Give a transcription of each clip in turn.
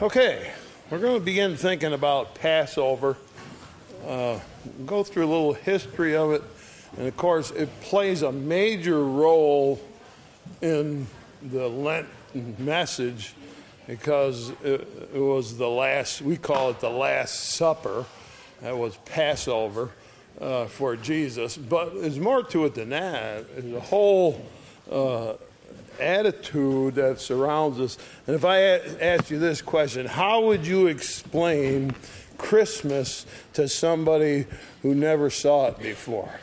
Okay, we're going to begin thinking about Passover. Uh, go through a little history of it. And of course, it plays a major role in the Lent message because it, it was the last, we call it the Last Supper. That was Passover uh, for Jesus. But there's more to it than that. A whole uh, attitude that surrounds us. And if I ask you this question, how would you explain Christmas to somebody who never saw it before?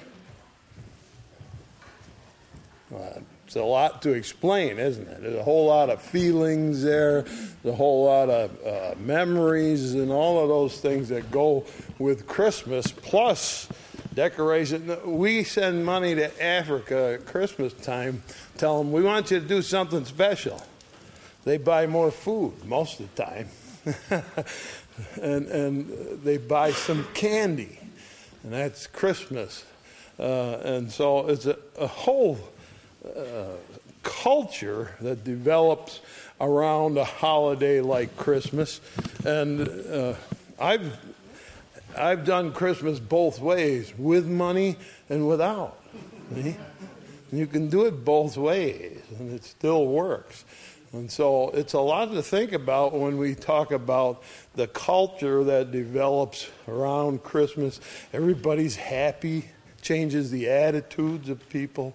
Well, it's a lot to explain, isn't it? There's a whole lot of feelings there, there's a whole lot of uh, memories, and all of those things that go with Christmas, plus decoration. We send money to Africa at Christmas time tell them, we want you to do something special. They buy more food most of the time. and, and they buy some candy. And that's Christmas. Uh, and so it's a, a whole uh, culture that develops around a holiday like Christmas. And uh, I've, I've done Christmas both ways, with money and without. You can do it both ways, and it still works. And so it's a lot to think about when we talk about the culture that develops around Christmas. Everybody's happy, changes the attitudes of people.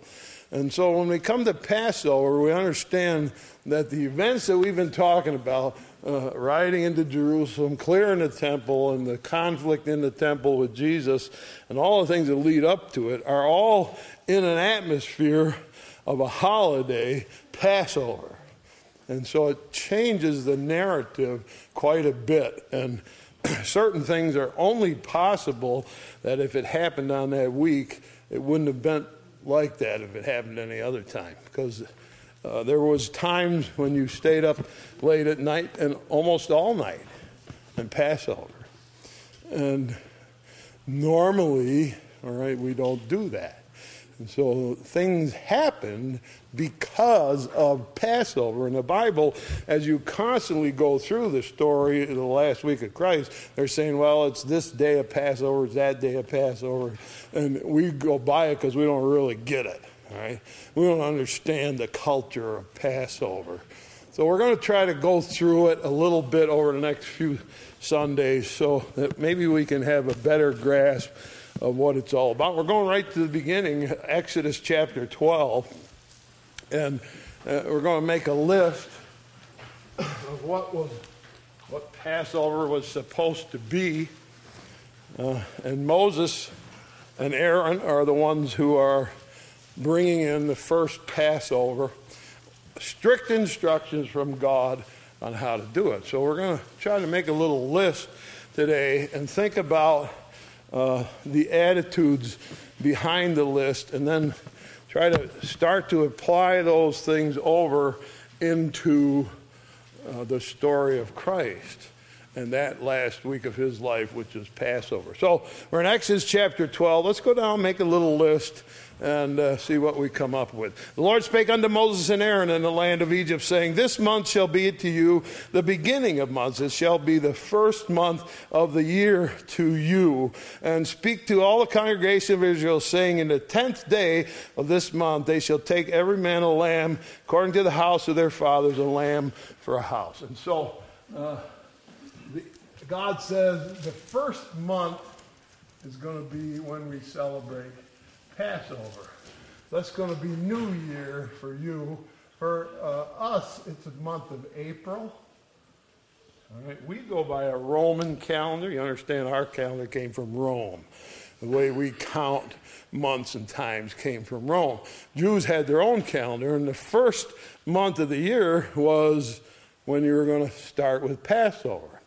And so when we come to Passover, we understand that the events that we've been talking about, uh, riding into Jerusalem, clearing the temple, and the conflict in the temple with Jesus, and all the things that lead up to it, are all in an atmosphere of a holiday, Passover. And so it changes the narrative quite a bit. And certain things are only possible that if it happened on that week, it wouldn't have been like that if it happened any other time. Because uh, there was times when you stayed up late at night and almost all night in Passover. And normally, all right, we don't do that. And so things happened because of Passover. In the Bible, as you constantly go through the story of the last week of Christ, they're saying, well, it's this day of Passover, it's that day of Passover. And we go by it because we don't really get it. Right? We don't understand the culture of Passover. So we're going to try to go through it a little bit over the next few Sundays so that maybe we can have a better grasp of what it's all about. We're going right to the beginning, Exodus chapter 12, and uh, we're going to make a list of what was what Passover was supposed to be. Uh, and Moses and Aaron are the ones who are bringing in the first Passover. Strict instructions from God on how to do it. So we're going to try to make a little list today and think about uh, the attitudes behind the list and then try to start to apply those things over into uh, the story of Christ and that last week of his life, which is Passover. So we're in Exodus chapter 12. Let's go down, make a little list, and uh, see what we come up with. The Lord spake unto Moses and Aaron in the land of Egypt, saying, This month shall be to you the beginning of months. It shall be the first month of the year to you. And speak to all the congregation of Israel, saying, In the tenth day of this month they shall take every man a lamb according to the house of their fathers, a lamb for a house. And so, uh, the, God says the first month is going to be when we celebrate Passover. That's going to be New Year for you. For uh, us, it's a month of April. All right, we go by a Roman calendar. You understand our calendar came from Rome. The way we count months and times came from Rome. Jews had their own calendar, and the first month of the year was when you were going to start with Passover.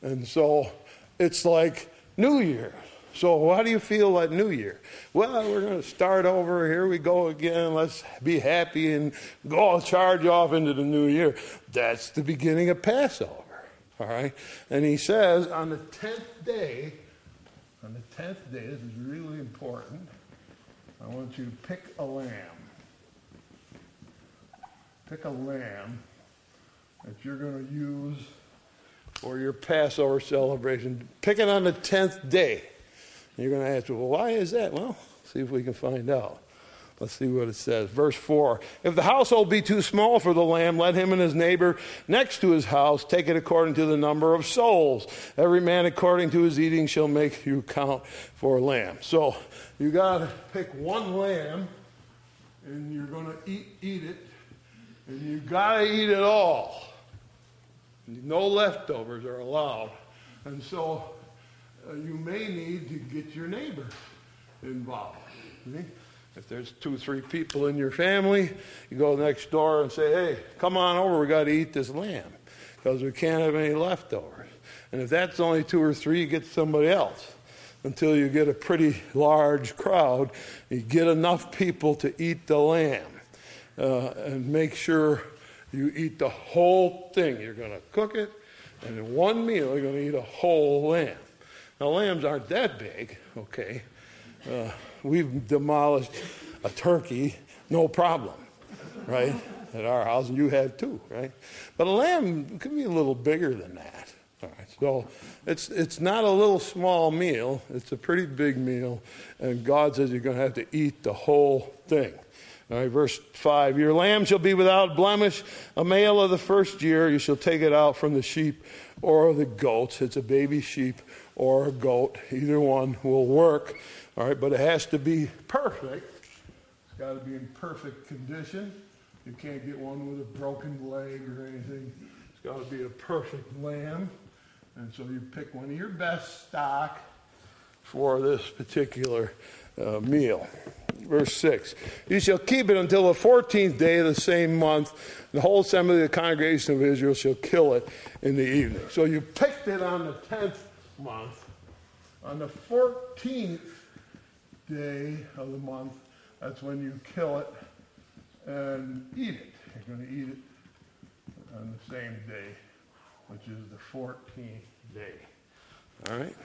And so it's like New Year. So, how do you feel at New Year? Well, we're going to start over. Here we go again. Let's be happy and go charge off into the new year. That's the beginning of Passover. All right? And he says, on the 10th day, on the 10th day, this is really important. I want you to pick a lamb. Pick a lamb that you're going to use for your Passover celebration. Pick it on the 10th day. You're going to ask, well, why is that? Well, see if we can find out. Let's see what it says. Verse 4 If the household be too small for the lamb, let him and his neighbor next to his house take it according to the number of souls. Every man according to his eating shall make you count for a lamb. So you got to pick one lamb, and you're going to eat, eat it, and you got to eat it all. No leftovers are allowed. And so uh, you may need to get your neighbor involved. See? If there's two or three people in your family, you go next door and say, hey, come on over, we got to eat this lamb because we can't have any leftovers. And if that's only two or three, you get somebody else until you get a pretty large crowd. You get enough people to eat the lamb uh, and make sure you eat the whole thing. You're going to cook it, and in one meal, you're going to eat a whole lamb. Now, lambs aren't that big, okay? Uh, we've demolished a turkey, no problem, right? At our house, and you have too, right? But a lamb can be a little bigger than that. All right, so it's it's not a little small meal; it's a pretty big meal, and God says you're going to have to eat the whole thing. All right, verse 5 Your lamb shall be without blemish, a male of the first year. You shall take it out from the sheep or the goats. It's a baby sheep or a goat. Either one will work. All right, but it has to be perfect. It's got to be in perfect condition. You can't get one with a broken leg or anything. It's got to be a perfect lamb. And so you pick one of your best stock for this particular uh, meal. Verse 6 You shall keep it until the 14th day of the same month. The whole assembly of the congregation of Israel shall kill it in the evening. So you picked it on the 10th month. On the 14th day of the month, that's when you kill it and eat it. You're going to eat it on the same day, which is the 14th day. All right?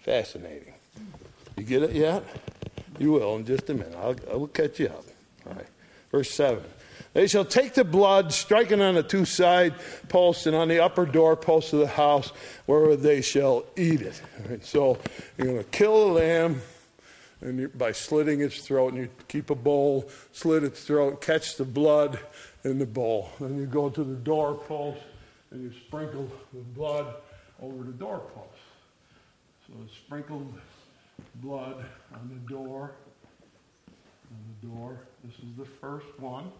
Fascinating. You get it yet? You will in just a minute. I'll, I will catch you up. All right. Verse 7. They shall take the blood, striking on the two side posts and on the upper door posts of the house, where they shall eat it. Right, so you're going to kill the lamb and you, by slitting its throat, and you keep a bowl, slit its throat, catch the blood in the bowl. Then you go to the doorpost and you sprinkle the blood over the doorpost. So sprinkled blood on the door. On the door. This is the first one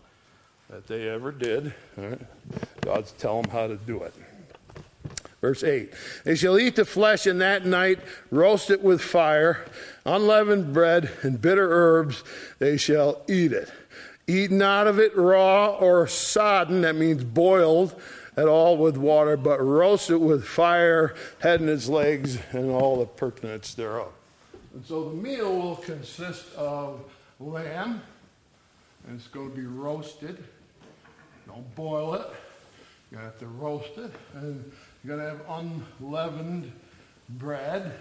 that they ever did. God's telling them how to do it. Verse 8 They shall eat the flesh in that night, roast it with fire, unleavened bread, and bitter herbs, they shall eat it. Eaten out of it raw or sodden, that means boiled at all with water, but roast it with fire, head and its legs, and all the pertinence thereof. And so the meal will consist of lamb, and it's going to be roasted. Don't boil it. You have to roast it. And you're going to have unleavened bread.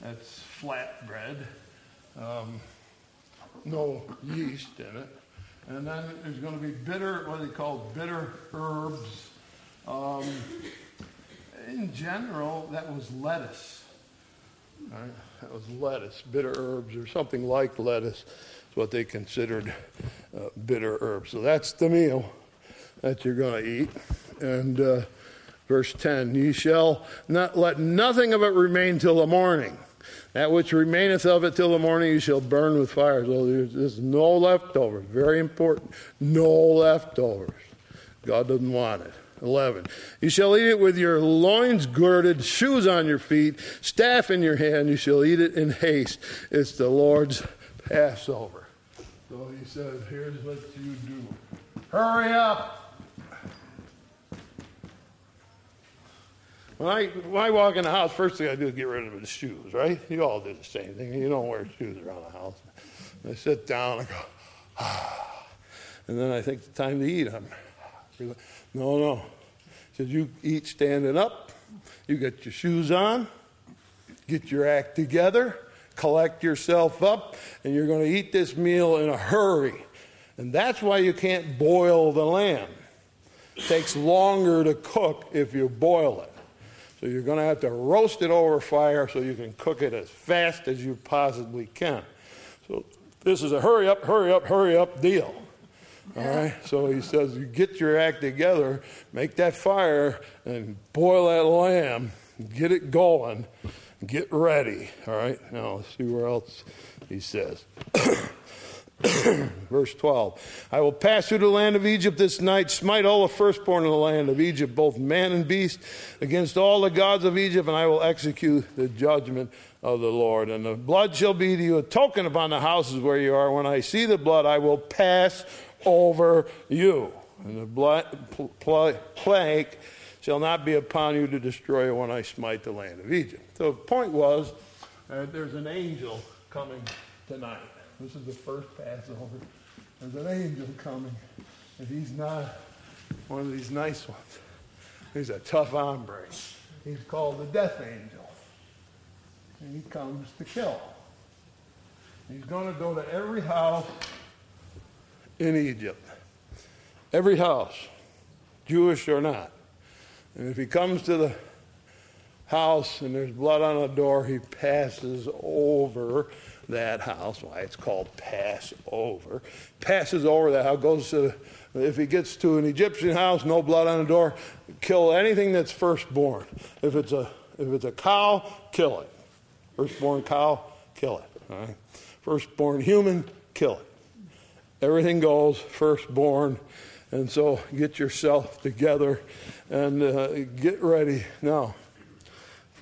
That's flat bread. Um, no yeast in it. And then there's going to be bitter, what they call bitter herbs. Um, in general, that was lettuce. Right? That was lettuce, bitter herbs, or something like lettuce. Is what they considered uh, bitter herbs. So that's the meal that you're going to eat. And uh, verse 10 Ye shall not let nothing of it remain till the morning. That which remaineth of it till the morning you shall burn with fire. So there's, there's no leftovers. Very important. No leftovers. God doesn't want it. 11. You shall eat it with your loins girded, shoes on your feet, staff in your hand. You shall eat it in haste. It's the Lord's Passover. So he says, Here's what you do hurry up. When I, when I walk in the house, first thing I do is get rid of the shoes, right? You all do the same thing. You don't wear shoes around the house. And I sit down and go, ah. And then I think the time to eat. I'm, no, no. Says, You eat standing up, you get your shoes on, get your act together, collect yourself up, and you're going to eat this meal in a hurry. And that's why you can't boil the lamb. It takes longer to cook if you boil it. So you're going to have to roast it over fire so you can cook it as fast as you possibly can. So this is a hurry up, hurry up, hurry up deal. All right. So he says, you get your act together, make that fire, and boil that lamb, get it going, get ready. All right. Now let's see where else he says. Verse 12 I will pass through the land of Egypt this night, smite all the firstborn of the land of Egypt, both man and beast, against all the gods of Egypt, and I will execute the judgment of the Lord. And the blood shall be to you a token upon the houses where you are. When I see the blood, I will pass over you. And the blood, pl- plague shall not be upon you to destroy when I smite the land of Egypt. So the point was, uh, there's an angel coming tonight. This is the first Passover. There's an angel coming, and he's not one of these nice ones. He's a tough hombre. He's called the death angel. And he comes to kill. He's going to go to every house in Egypt. Every house, Jewish or not. And if he comes to the house and there's blood on the door, he passes over that house. Why it's called Passover. Passes over that house, goes to, if he gets to an Egyptian house, no blood on the door, kill anything that's firstborn. If it's a, if it's a cow, kill it. Firstborn cow, kill it. All right? Firstborn human, kill it. Everything goes firstborn. And so get yourself together and uh, get ready now.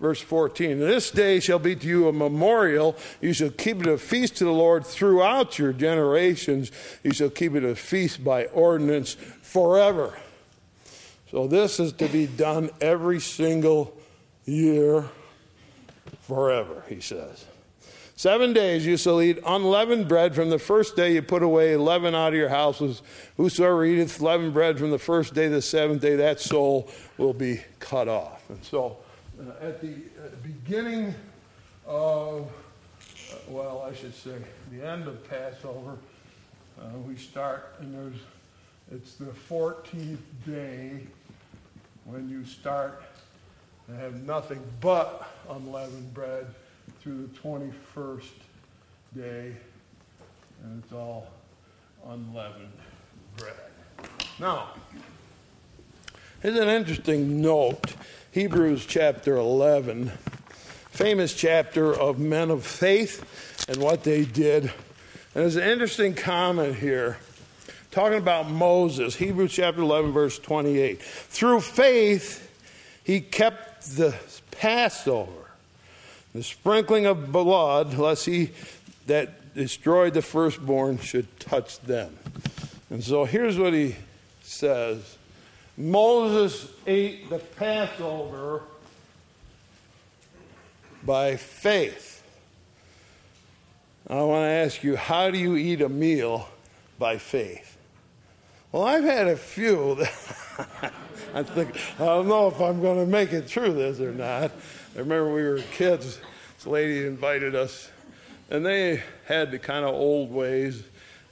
Verse 14 This day shall be to you a memorial. You shall keep it a feast to the Lord throughout your generations. You shall keep it a feast by ordinance forever. So this is to be done every single year forever, he says. Seven days you shall eat unleavened bread. From the first day you put away leaven out of your houses. Whosoever eateth leavened bread from the first day to the seventh day, that soul will be cut off. And so uh, at the beginning of, uh, well, I should say, the end of Passover, uh, we start, and there's, it's the 14th day when you start to have nothing but unleavened bread through the 21st day, and it's all unleavened bread. Now, here's an interesting note Hebrews chapter 11, famous chapter of men of faith and what they did. And there's an interesting comment here talking about Moses, Hebrews chapter 11, verse 28. Through faith, he kept the Passover, the sprinkling of blood, lest he that destroyed the firstborn should touch them. And so here's what he says Moses ate the Passover by faith. I want to ask you, how do you eat a meal by faith? Well, I've had a few that I think, I don't know if I'm going to make it through this or not. I remember we were kids, this lady invited us, and they had the kind of old ways,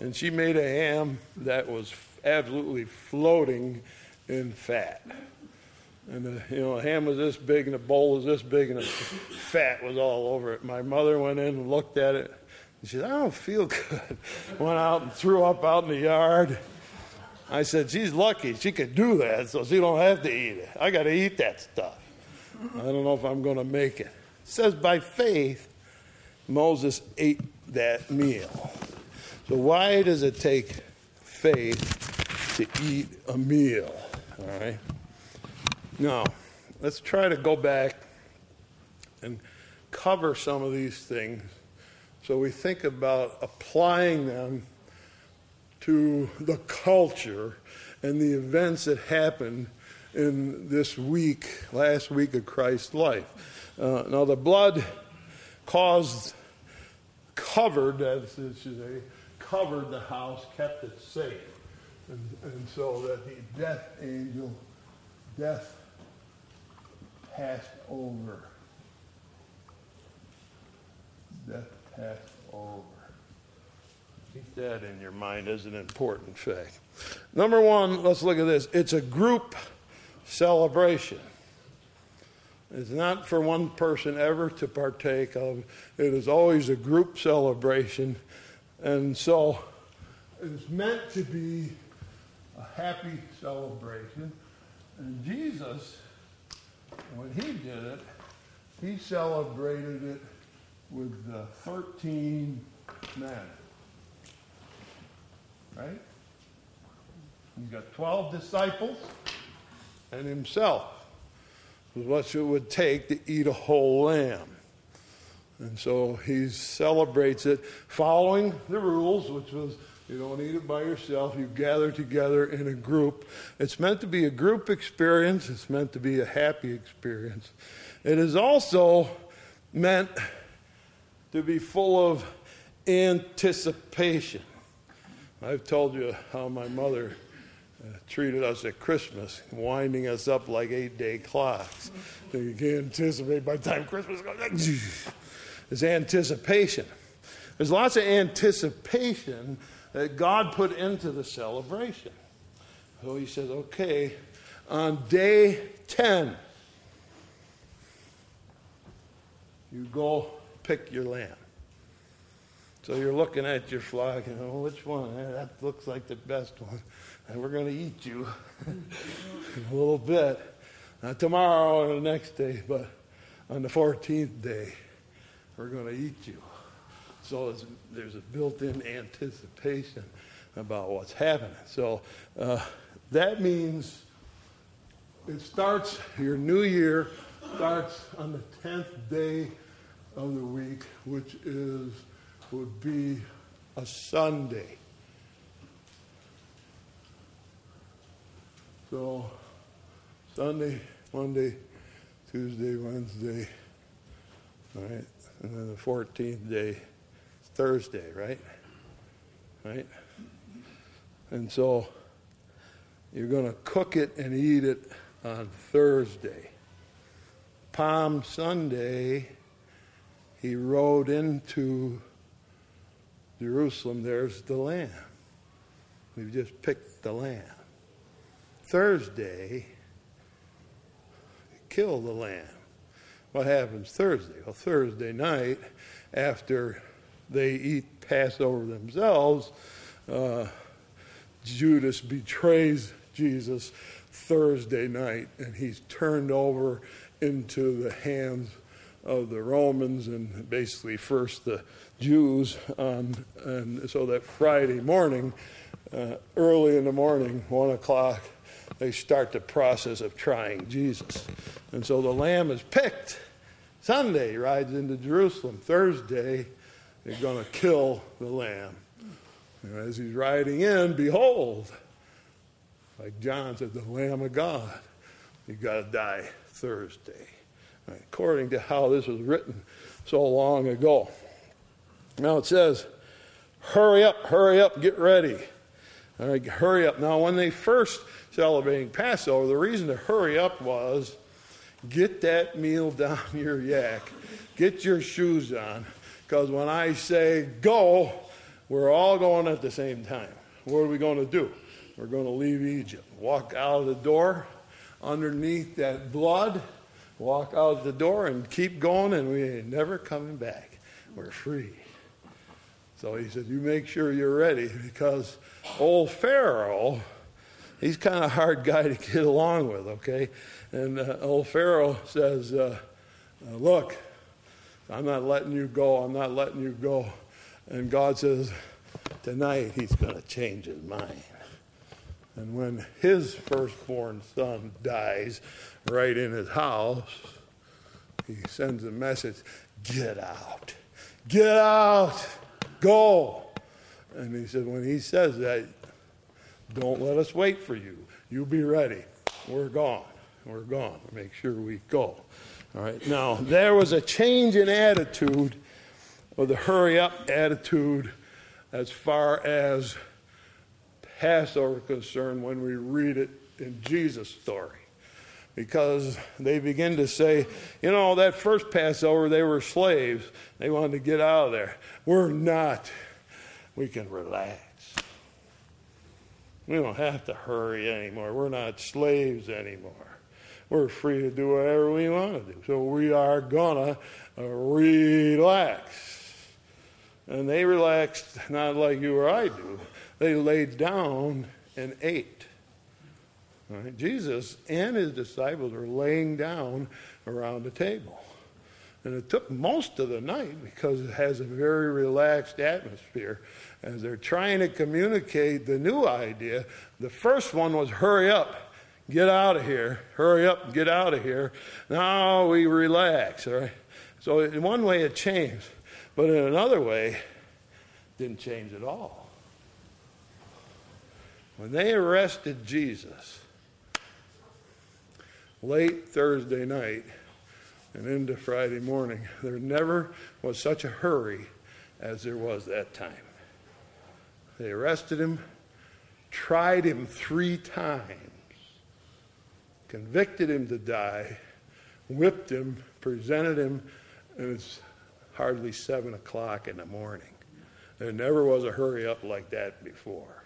and she made a ham that was absolutely floating in fat. And the, you know, the ham was this big and the bowl was this big and the fat was all over it. My mother went in and looked at it. And she said, I don't feel good. Went out and threw up out in the yard. I said, she's lucky. She could do that, so she don't have to eat it. I got to eat that stuff. I don't know if I'm going to make it. It says by faith, Moses ate that meal. So why does it take faith to eat a meal? All right? Now, let's try to go back and cover some of these things so we think about applying them to the culture and the events that happened in this week, last week of Christ's life. Uh, now, the blood caused, covered, as it say, covered the house, kept it safe. And, and so that the death angel, death passed over. Death passed over. Keep that in your mind as an important fact. Number one, let's look at this. It's a group celebration. It's not for one person ever to partake of. It is always a group celebration. And so it's meant to be a happy celebration. And Jesus, when he did it, he celebrated it with the 13 men. Right? He's got 12 disciples and himself was what it would take to eat a whole lamb. And so he celebrates it following the rules, which was you don't eat it by yourself, you gather together in a group. It's meant to be a group experience, it's meant to be a happy experience. It is also meant to be full of anticipation. I've told you how my mother uh, treated us at Christmas, winding us up like eight day clocks. You can't anticipate by the time Christmas goes, it's anticipation. There's lots of anticipation that God put into the celebration. So he says, okay, on day 10, you go pick your lamb. So you're looking at your flock and, oh, which one? Eh, that looks like the best one. And we're going to eat you a little bit. Not tomorrow or the next day, but on the 14th day, we're going to eat you. So there's a built in anticipation about what's happening. So uh, that means it starts, your new year starts on the 10th day of the week, which is would be a Sunday. So, Sunday, Monday, Tuesday, Wednesday, all right, and then the 14th day, Thursday, right? Right? And so, you're going to cook it and eat it on Thursday. Palm Sunday, he rode into Jerusalem. There's the lamb. We've just picked the lamb. Thursday, kill the lamb. What happens Thursday? Well, Thursday night, after they eat Passover themselves, uh, Judas betrays Jesus Thursday night, and he's turned over into the hands of the Romans and basically first the Jews. Um, and so that Friday morning, uh, early in the morning, one o'clock, they start the process of trying Jesus. And so the lamb is picked. Sunday rides into Jerusalem. Thursday, they're going to kill the lamb. And as he's riding in, behold, like John said, the Lamb of God. You've got to die Thursday, according to how this was written so long ago. Now it says, hurry up, hurry up, get ready. All right, hurry up. Now, when they first celebrating Passover, the reason to hurry up was get that meal down your yak, get your shoes on, because when I say go, we're all going at the same time. What are we going to do? We're going to leave Egypt, walk out of the door underneath that blood, walk out of the door and keep going, and we ain't never coming back. We're free. So he said, You make sure you're ready because old Pharaoh he's kind of a hard guy to get along with, okay? And uh, old Pharaoh says, uh, uh, Look, I'm not letting you go. I'm not letting you go. And God says, Tonight he's going to change his mind. And when his firstborn son dies right in his house, he sends a message Get out. Get out. Go. And he said, When he says that, don't let us wait for you. You be ready. We're gone. We're gone. Make sure we go. All right. Now, there was a change in attitude, or the hurry up attitude, as far as Passover concerned when we read it in Jesus' story. Because they begin to say, you know, that first Passover, they were slaves. They wanted to get out of there. We're not. we can relax. We don't have to hurry anymore. We're not slaves anymore. We're free to do whatever we want to do. So we are going to uh, relax. And they relaxed not like you or I do. They laid down and ate. Right? Jesus and his disciples are laying down around the table. And it took most of the night because it has a very relaxed atmosphere as they're trying to communicate the new idea. The first one was hurry up, get out of here, hurry up, get out of here. Now we relax, all right? So in one way it changed, but in another way, didn't change at all. When they arrested Jesus late Thursday night and into Friday morning, there never was such a hurry as there was that time. They arrested him, tried him three times, convicted him to die, whipped him, presented him, and it's hardly seven o'clock in the morning. There never was a hurry up like that before.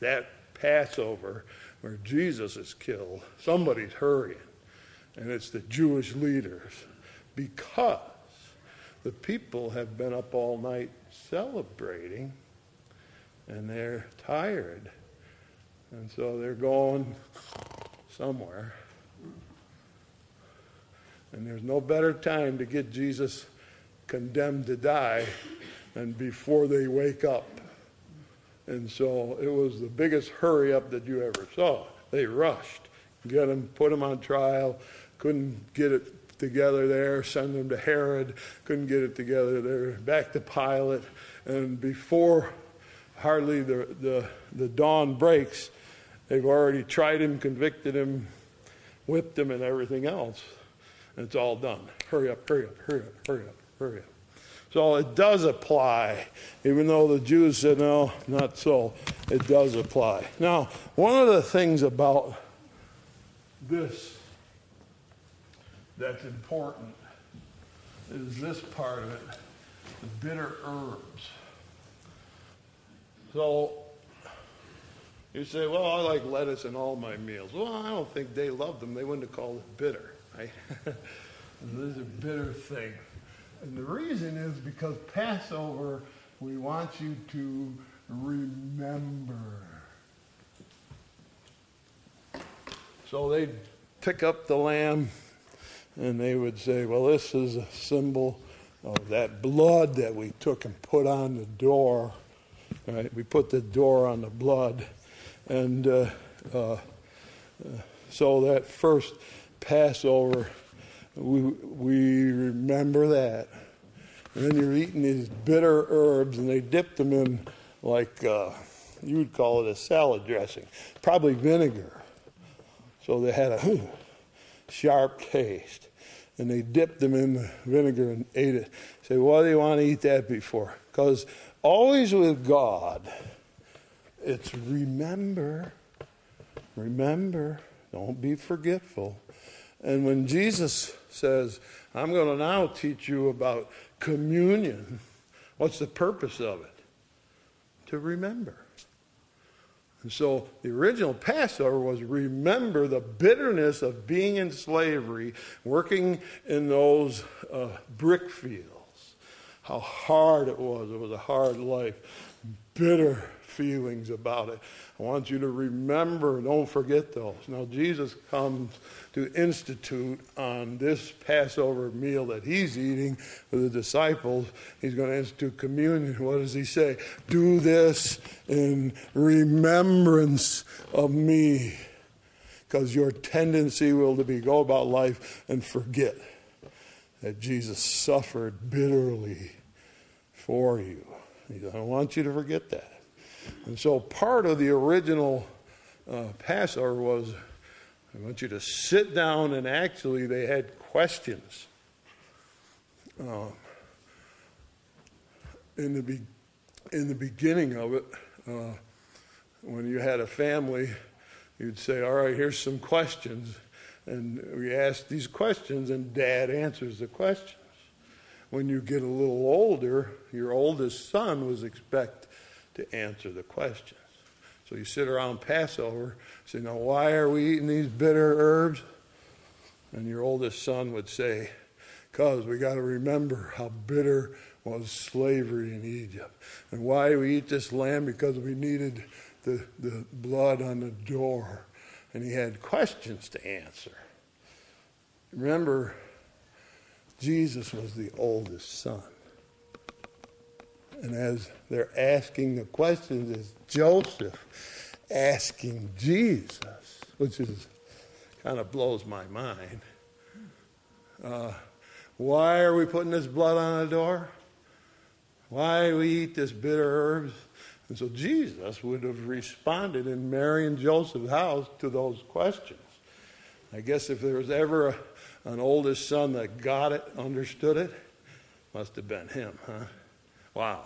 That Passover where Jesus is killed, somebody's hurrying, and it's the Jewish leaders because the people have been up all night celebrating and they're tired. And so they're going somewhere. And there's no better time to get Jesus condemned to die than before they wake up. And so it was the biggest hurry up that you ever saw. They rushed, get him, put him on trial, couldn't get it together there, send him to Herod, couldn't get it together there, back to Pilate. And before hardly the, the, the dawn breaks, they've already tried him, convicted him, whipped him, and everything else. And it's all done. Hurry up, hurry up, hurry up, hurry up, hurry up. So it does apply, even though the Jews said, no, not so. It does apply. Now, one of the things about this that's important is this part of it the bitter herbs. So you say, well, I like lettuce in all my meals. Well, I don't think they loved them. They wouldn't have called it bitter. Right? this is a bitter thing. And the reason is because Passover, we want you to remember. So they'd pick up the lamb and they would say, well, this is a symbol of that blood that we took and put on the door Right? We put the door on the blood. And uh, uh, so that first Passover, we, we remember that. And then you're eating these bitter herbs, and they dip them in like uh, you would call it a salad dressing, probably vinegar. So they had a sharp taste. And they dipped them in the vinegar and ate it. Say, why do you want to eat that before? Because always with God, it's remember, remember, don't be forgetful. And when Jesus says, I'm going to now teach you about communion, what's the purpose of it? To remember. And so the original Passover was remember the bitterness of being in slavery, working in those uh, brick fields how hard it was. It was a hard life, bitter feelings about it. I want you to remember, don't forget those. Now, Jesus comes to institute on this Passover meal that he's eating with the disciples. He's going to institute communion. What does he say? Do this in remembrance of me. Because your tendency will to be go about life and forget that Jesus suffered bitterly for you. I want you to forget that. And so part of the original uh, Passover was I want you to sit down, and actually, they had questions. Uh, in, the be- in the beginning of it, uh, when you had a family, you'd say, All right, here's some questions. And we ask these questions, and dad answers the questions. when you get a little older, your oldest son was expected to answer the questions. So you sit around Passover, say, Now, why are we eating these bitter herbs? And your oldest son would say, Because we got to remember how bitter was slavery in Egypt. And why we eat this lamb? Because we needed the, the blood on the door. And he had questions to answer. Remember, Jesus was the oldest son. And as they're asking the questions, it's Joseph asking Jesus, which is kind of blows my mind. Uh, why are we putting this blood on the door? Why do we eat this bitter herbs? And so Jesus would have responded in Mary and Joseph's house to those questions. I guess if there was ever a, an oldest son that got it, understood it, must have been him, huh? Wow.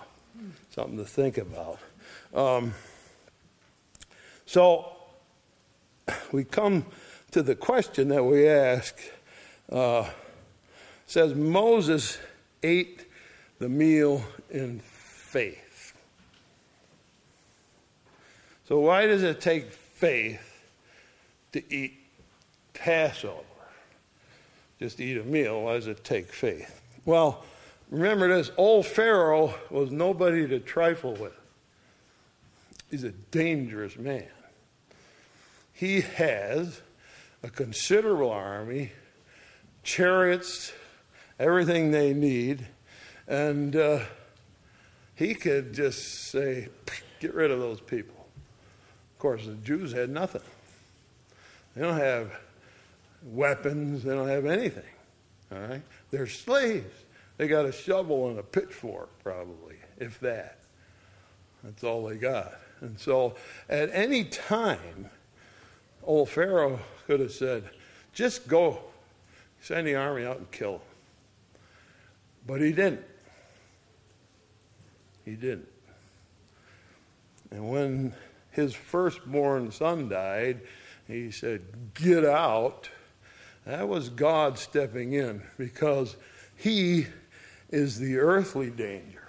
Something to think about. Um, so we come to the question that we ask. Uh, says Moses ate the meal in faith. So, why does it take faith to eat Passover? Just eat a meal. Why does it take faith? Well, remember this old Pharaoh was nobody to trifle with. He's a dangerous man. He has a considerable army, chariots, everything they need, and uh, he could just say, get rid of those people Of course, the Jews had nothing. They don't have weapons, they don't have anything. All right? They're slaves. They got a shovel and a pitchfork, probably, if that. That's all they got. And so at any time, old Pharaoh could have said, just go, send the army out and kill. But he didn't. He didn't. And when his firstborn son died, he said, Get out. That was God stepping in because he is the earthly danger.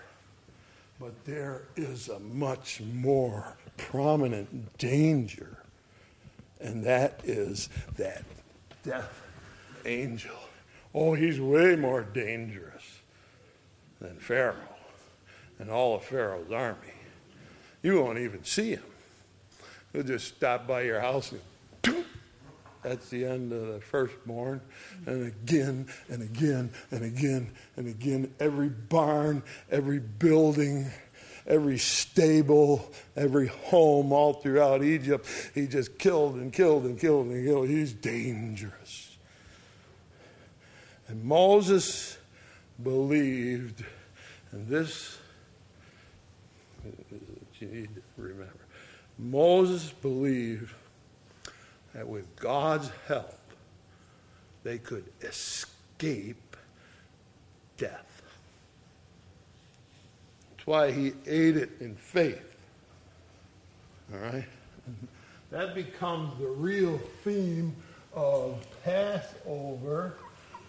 But there is a much more prominent danger, and that is that death angel. Oh, he's way more dangerous than Pharaoh and all of Pharaoh's army. You won't even see him. He'll just stop by your house and that's the end of the firstborn. And again and again and again and again, every barn, every building, every stable, every home all throughout Egypt, he just killed and killed and killed and killed. He's dangerous. And Moses believed, and this you need to remember. Moses believed that with God's help, they could escape death. That's why he ate it in faith. All right? That becomes the real theme of Passover.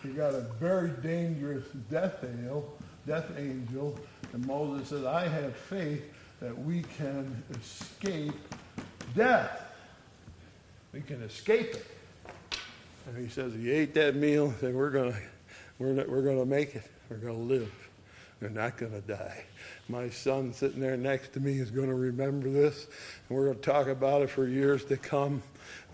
You got a very dangerous death angel, death angel, and Moses says, I have faith that we can escape death. We can escape it. And he says, he ate that meal, and we're going to we're, we're going to make it. We're going to live. We're not going to die. My son sitting there next to me is going to remember this, and we're going to talk about it for years to come,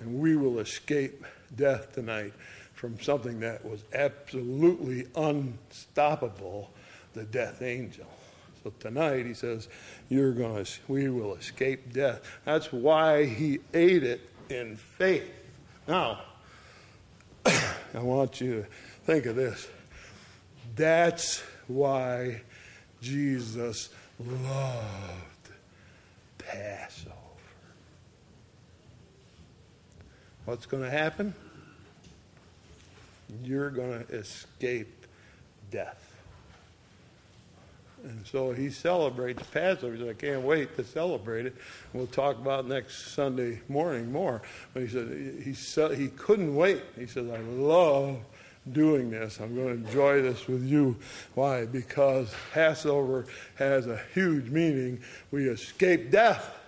and we will escape death tonight from something that was absolutely unstoppable the death angel. So tonight he says, You're gonna we will escape death. That's why he ate it in faith. Now, I want you to think of this. That's why Jesus loved Passover. What's going to happen? You're going to escape death. And so he celebrates Passover. He said, I can't wait to celebrate it. We'll talk about next Sunday morning more. But he said he, he couldn't wait. He says, I love doing this. I'm going to enjoy this with you. Why? Because Passover has a huge meaning. We escape death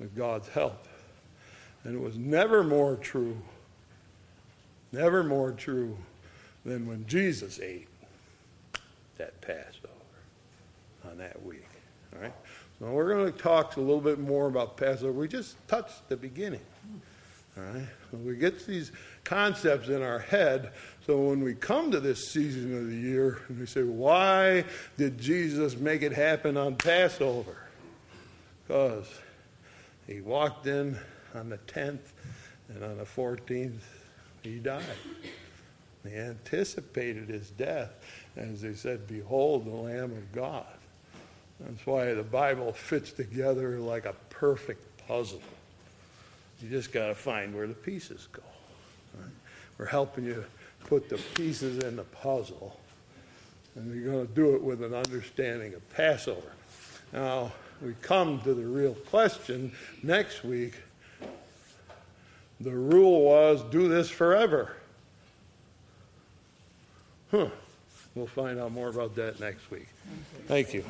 with God's help. And it was never more true, never more true than when Jesus ate that Passover on that week. All right? So we're going to talk a little bit more about Passover. We just touched the beginning. All right? We get these concepts in our head, so when we come to this season of the year and we say, why did Jesus make it happen on Passover? Because he walked in on the 10th, and on the 14th, he died. They anticipated his death as they said, Behold the Lamb of God. That's why the Bible fits together like a perfect puzzle. You just got to find where the pieces go. Right? We're helping you put the pieces in the puzzle, and you're going to do it with an understanding of Passover. Now, we come to the real question next week. The rule was do this forever. Huh. We'll find out more about that next week. Thank you.